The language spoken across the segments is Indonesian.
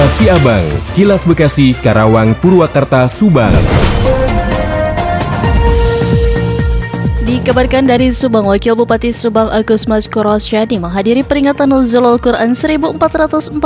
Kilas Siabang, Kilas Bekasi, Karawang, Purwakarta, Subang. Dikabarkan dari Subang, Wakil Bupati Subang Agus Mas Korosyadi menghadiri peringatan Nuzulul Quran 1444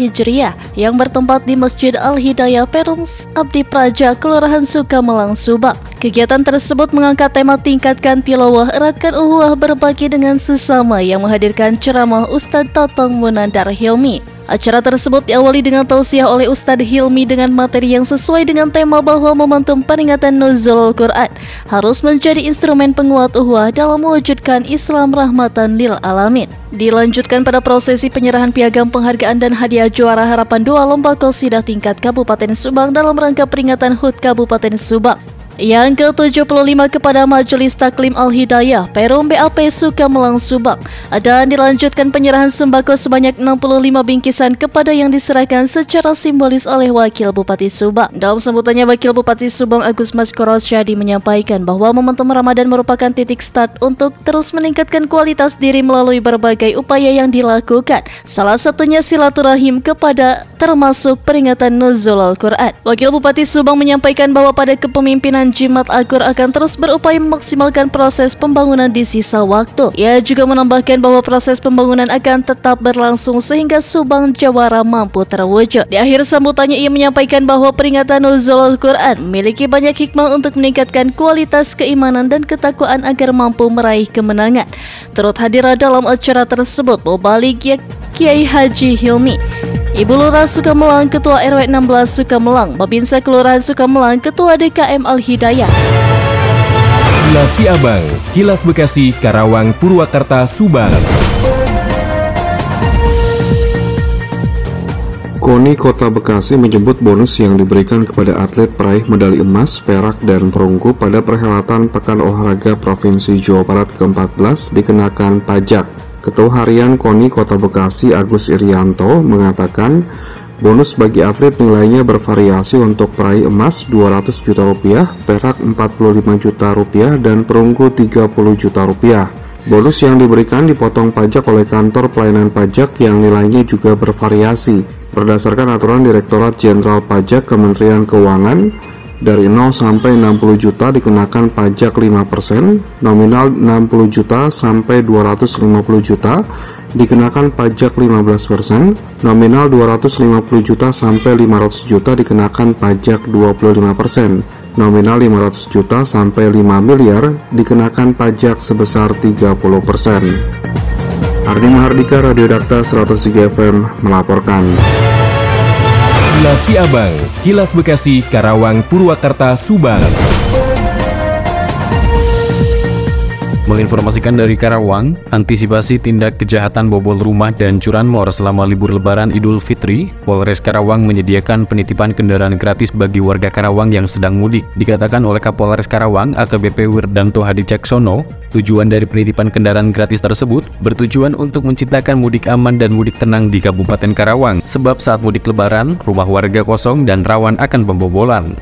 Hijriah yang bertempat di Masjid Al-Hidayah Perums, Abdi Praja, Kelurahan Sukamelang, Subang. Kegiatan tersebut mengangkat tema tingkatkan tilawah, eratkan uhuah berbagi dengan sesama yang menghadirkan ceramah Ustadz Totong Munandar Hilmi. Acara tersebut diawali dengan tausiah oleh Ustadz Hilmi dengan materi yang sesuai dengan tema bahwa momentum peringatan Nuzul Quran harus menjadi instrumen penguat uhwah dalam mewujudkan Islam rahmatan lil alamin. Dilanjutkan pada prosesi penyerahan piagam penghargaan dan hadiah juara harapan dua lomba kosidah tingkat Kabupaten Subang dalam rangka peringatan HUT Kabupaten Subang. Yang ke-75 kepada Majelis Taklim Al-Hidayah Perum BAP Sukamelang Subang dan dilanjutkan penyerahan sembako sebanyak 65 bingkisan kepada yang diserahkan secara simbolis oleh Wakil Bupati Subang. Dalam sambutannya Wakil Bupati Subang Agus Mas Syadi menyampaikan bahwa momentum Ramadan merupakan titik start untuk terus meningkatkan kualitas diri melalui berbagai upaya yang dilakukan. Salah satunya silaturahim kepada termasuk peringatan Nuzul Al-Quran. Wakil Bupati Subang menyampaikan bahwa pada kepemimpinan Jimat Agur akan terus berupaya memaksimalkan proses pembangunan di sisa waktu. Ia juga menambahkan bahwa proses pembangunan akan tetap berlangsung sehingga Subang Jawara mampu terwujud. Di akhir sambutannya ia menyampaikan bahwa peringatan Nuzul Al-Quran memiliki banyak hikmah untuk meningkatkan kualitas keimanan dan ketakwaan agar mampu meraih kemenangan. Turut hadir dalam acara tersebut Mubalik Kiai Haji Hilmi Ibu Lurah Sukamelang, Ketua RW 16 Sukamelang, Babinsa Kelurahan Sukamelang, Ketua DKM Al-Hidayah. Kilas Siabang, Kilas Bekasi, Karawang, Purwakarta, Subang. KONI Kota Bekasi menyebut bonus yang diberikan kepada atlet peraih medali emas, perak, dan perunggu pada perhelatan Pekan Olahraga Provinsi Jawa Barat ke-14 dikenakan pajak. Ketua Harian KONI Kota Bekasi Agus Irianto mengatakan bonus bagi atlet nilainya bervariasi untuk peraih emas 200 juta rupiah, perak 45 juta rupiah, dan perunggu 30 juta rupiah. Bonus yang diberikan dipotong pajak oleh kantor pelayanan pajak yang nilainya juga bervariasi. Berdasarkan aturan Direktorat Jenderal Pajak Kementerian Keuangan, dari 0 sampai 60 juta dikenakan pajak 5%, nominal 60 juta sampai 250 juta dikenakan pajak 15%, nominal 250 juta sampai 500 juta dikenakan pajak 25%, nominal 500 juta sampai 5 miliar dikenakan pajak sebesar 30%. Ardi Mahardika Radio Dakta 103 FM melaporkan. Kilas Siabang, Kilas Bekasi, Karawang, Purwakarta, Subang. Menginformasikan dari Karawang, antisipasi tindak kejahatan bobol rumah dan curanmor selama libur lebaran Idul Fitri, Polres Karawang menyediakan penitipan kendaraan gratis bagi warga Karawang yang sedang mudik. Dikatakan oleh Kapolres Karawang, AKBP Wirdanto Hadi Ceksono, tujuan dari penitipan kendaraan gratis tersebut bertujuan untuk menciptakan mudik aman dan mudik tenang di Kabupaten Karawang, sebab saat mudik lebaran, rumah warga kosong dan rawan akan pembobolan.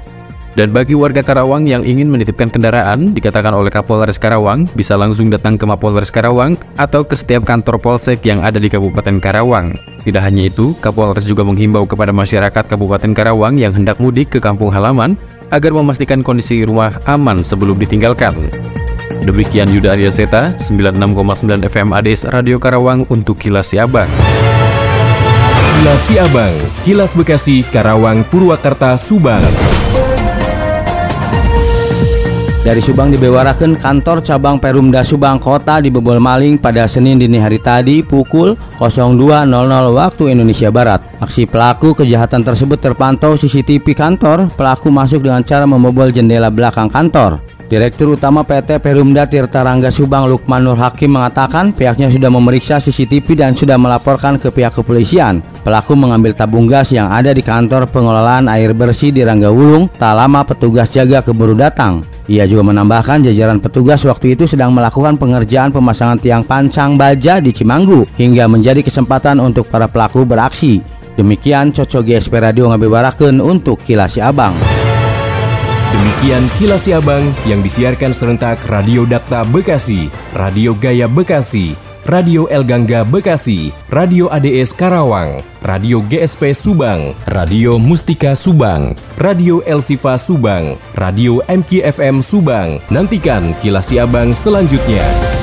Dan bagi warga Karawang yang ingin menitipkan kendaraan, dikatakan oleh Kapolres Karawang, bisa langsung datang ke Mapolres Karawang atau ke setiap kantor polsek yang ada di Kabupaten Karawang. Tidak hanya itu, Kapolres juga menghimbau kepada masyarakat Kabupaten Karawang yang hendak mudik ke kampung halaman agar memastikan kondisi rumah aman sebelum ditinggalkan. Demikian Yuda Arya Seta, 96,9 FM ADS Radio Karawang untuk Kilas Siabang. Kilas Siabang, Kilas Bekasi, Karawang, Purwakarta, Subang. Dari Subang dibewarakan kantor cabang Perumda Subang Kota dibobol maling pada Senin dini hari tadi pukul 02.00 waktu Indonesia Barat. Aksi pelaku kejahatan tersebut terpantau CCTV kantor. Pelaku masuk dengan cara membobol jendela belakang kantor. Direktur Utama PT Perumda Tirta Rangga Subang Lukman Nur Hakim mengatakan pihaknya sudah memeriksa CCTV dan sudah melaporkan ke pihak kepolisian. Pelaku mengambil tabung gas yang ada di kantor pengelolaan air bersih di Rangga Wulung. Tak lama petugas jaga keburu datang. Ia juga menambahkan jajaran petugas waktu itu sedang melakukan pengerjaan pemasangan tiang pancang baja di Cimanggu hingga menjadi kesempatan untuk para pelaku beraksi. Demikian Coco GSP Radio ngabibarakeun untuk Kilasi Abang. Demikian Kilasi Abang yang disiarkan serentak Radio Dakta Bekasi, Radio Gaya Bekasi, Radio El Gangga Bekasi, Radio ADS Karawang, Radio GSP Subang, Radio Mustika Subang, Radio El Sifa Subang, Radio MKFM Subang. Nantikan kilas si abang selanjutnya.